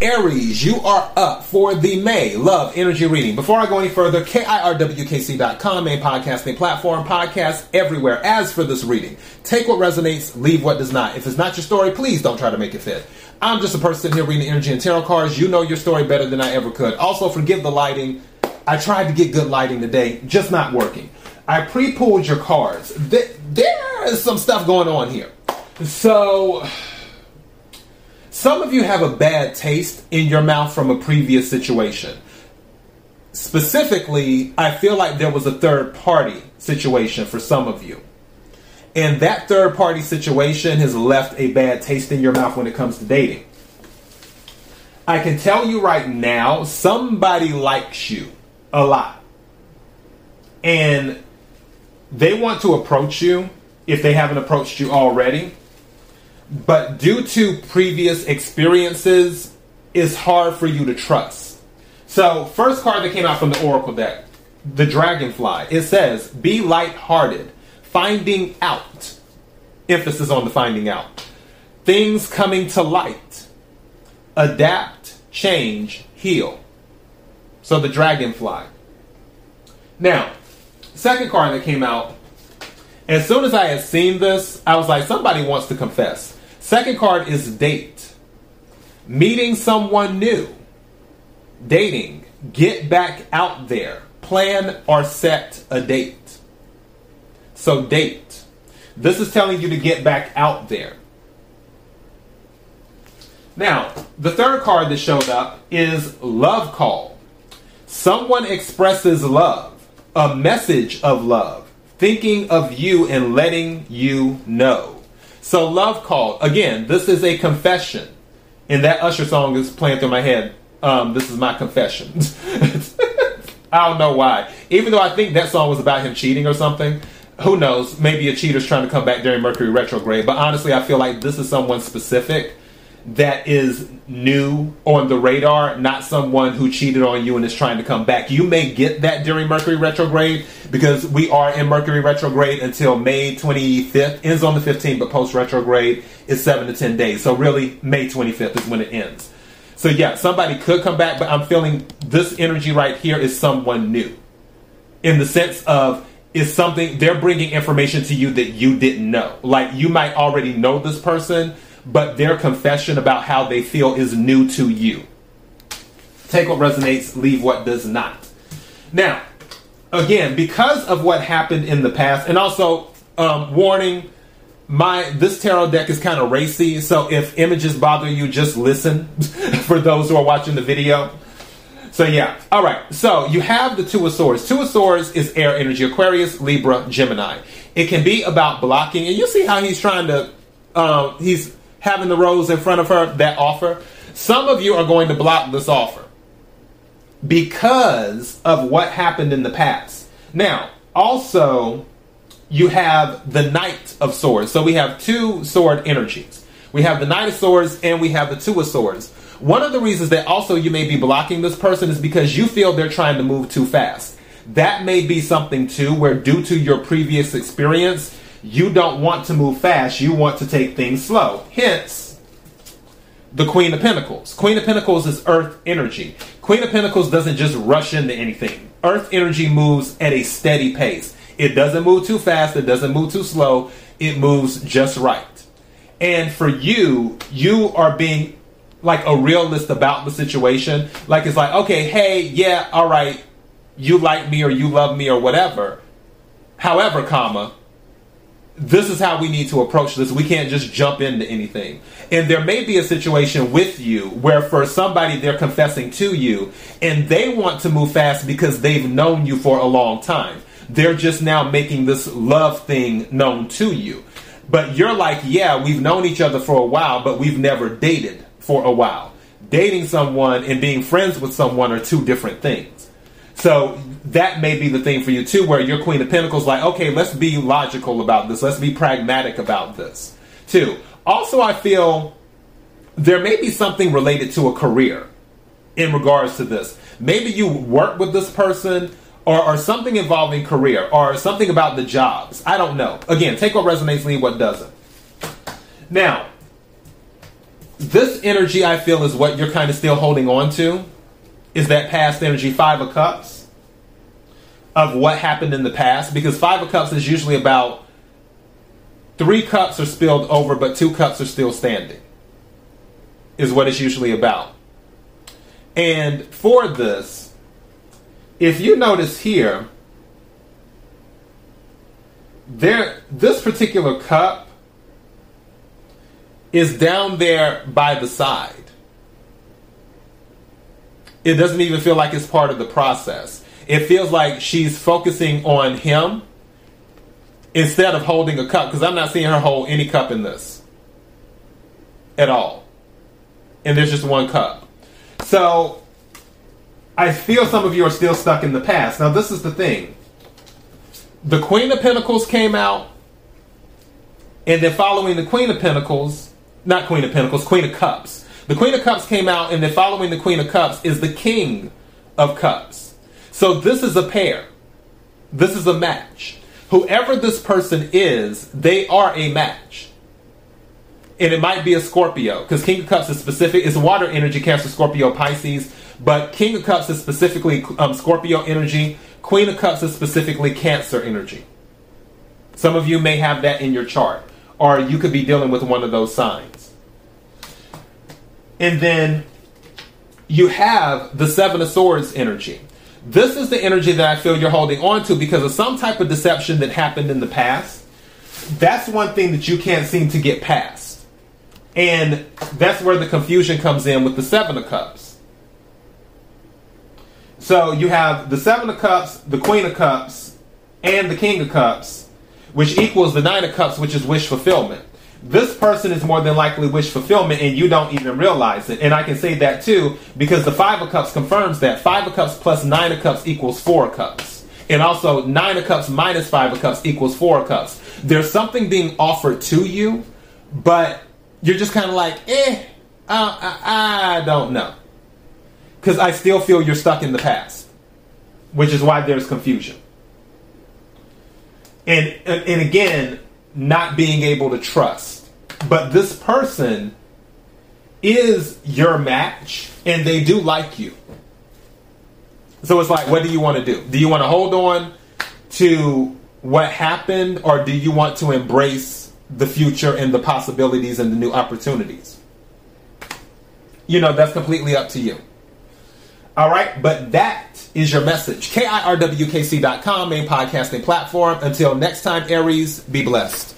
Aries, you are up for the May Love Energy Reading. Before I go any further, KIRWKC.com, main podcasting platform, podcast everywhere. As for this reading, take what resonates, leave what does not. If it's not your story, please don't try to make it fit. I'm just a person here reading energy and tarot cards. You know your story better than I ever could. Also, forgive the lighting. I tried to get good lighting today, just not working. I pre pulled your cards. There is some stuff going on here. So some of you have a bad taste in your mouth from a previous situation. Specifically, I feel like there was a third party situation for some of you. And that third party situation has left a bad taste in your mouth when it comes to dating. I can tell you right now, somebody likes you a lot. And they want to approach you if they haven't approached you already but due to previous experiences, it's hard for you to trust. So, first card that came out from the Oracle deck, the Dragonfly. It says, "Be light-hearted, finding out." Emphasis on the finding out. Things coming to light. Adapt, change, heal. So the Dragonfly. Now, second card that came out. As soon as I had seen this, I was like, somebody wants to confess. Second card is date. Meeting someone new. Dating. Get back out there. Plan or set a date. So, date. This is telling you to get back out there. Now, the third card that showed up is love call. Someone expresses love, a message of love, thinking of you and letting you know. So love call again. This is a confession, and that Usher song is playing through my head. Um, this is my confession. I don't know why. Even though I think that song was about him cheating or something. Who knows? Maybe a cheater's trying to come back during Mercury retrograde. But honestly, I feel like this is someone specific that is new on the radar, not someone who cheated on you and is trying to come back. You may get that during Mercury retrograde because we are in Mercury retrograde until May 25th. Ends on the 15th, but post retrograde is 7 to 10 days. So really, May 25th is when it ends. So yeah, somebody could come back, but I'm feeling this energy right here is someone new. In the sense of is something they're bringing information to you that you didn't know. Like you might already know this person, but their confession about how they feel is new to you. Take what resonates, leave what does not. Now, again, because of what happened in the past, and also um, warning, my this tarot deck is kind of racy, so if images bother you, just listen. for those who are watching the video. So yeah, all right. So you have the Two of Swords. Two of Swords is air energy: Aquarius, Libra, Gemini. It can be about blocking, and you see how he's trying to. Uh, he's having the rose in front of her, that offer, some of you are going to block this offer because of what happened in the past. Now, also, you have the Knight of Swords. So we have two sword energies. We have the Knight of Swords and we have the Two of Swords. One of the reasons that also you may be blocking this person is because you feel they're trying to move too fast. That may be something too, where due to your previous experience, you don't want to move fast, you want to take things slow. Hence, the Queen of Pentacles. Queen of Pentacles is earth energy. Queen of Pentacles doesn't just rush into anything. Earth energy moves at a steady pace. It doesn't move too fast, it doesn't move too slow, it moves just right. And for you, you are being like a realist about the situation. Like it's like, okay, hey, yeah, all right, you like me or you love me or whatever. However, comma, this is how we need to approach this. We can't just jump into anything. And there may be a situation with you where for somebody they're confessing to you and they want to move fast because they've known you for a long time. They're just now making this love thing known to you. But you're like, yeah, we've known each other for a while, but we've never dated for a while. Dating someone and being friends with someone are two different things. So that may be the thing for you too, where your Queen of Pentacles like, okay, let's be logical about this. Let's be pragmatic about this too. Also, I feel there may be something related to a career in regards to this. Maybe you work with this person or, or something involving career or something about the jobs. I don't know. Again, take what resonates, leave what doesn't. Now, this energy I feel is what you're kind of still holding on to. Is that past energy, Five of Cups, of what happened in the past? Because Five of Cups is usually about three cups are spilled over, but two cups are still standing, is what it's usually about. And for this, if you notice here, there this particular cup is down there by the side. It doesn't even feel like it's part of the process. It feels like she's focusing on him instead of holding a cup because I'm not seeing her hold any cup in this at all. And there's just one cup. So I feel some of you are still stuck in the past. Now, this is the thing the Queen of Pentacles came out, and then following the Queen of Pentacles, not Queen of Pentacles, Queen of Cups. The Queen of Cups came out, and then following the Queen of Cups is the King of Cups. So this is a pair. This is a match. Whoever this person is, they are a match. And it might be a Scorpio, because King of Cups is specific. It's water energy, Cancer, Scorpio, Pisces. But King of Cups is specifically um, Scorpio energy. Queen of Cups is specifically Cancer energy. Some of you may have that in your chart, or you could be dealing with one of those signs. And then you have the Seven of Swords energy. This is the energy that I feel you're holding on to because of some type of deception that happened in the past. That's one thing that you can't seem to get past. And that's where the confusion comes in with the Seven of Cups. So you have the Seven of Cups, the Queen of Cups, and the King of Cups, which equals the Nine of Cups, which is wish fulfillment. This person is more than likely wish fulfillment, and you don't even realize it. And I can say that too because the Five of Cups confirms that Five of Cups plus Nine of Cups equals Four of Cups. And also, Nine of Cups minus Five of Cups equals Four of Cups. There's something being offered to you, but you're just kind of like, eh, uh, I, I don't know because I still feel you're stuck in the past, which is why there's confusion. And, and again, not being able to trust. But this person is your match and they do like you. So it's like, what do you want to do? Do you want to hold on to what happened or do you want to embrace the future and the possibilities and the new opportunities? You know, that's completely up to you. All right, but that is your message. KIRWKC.com, main podcasting platform. Until next time, Aries, be blessed.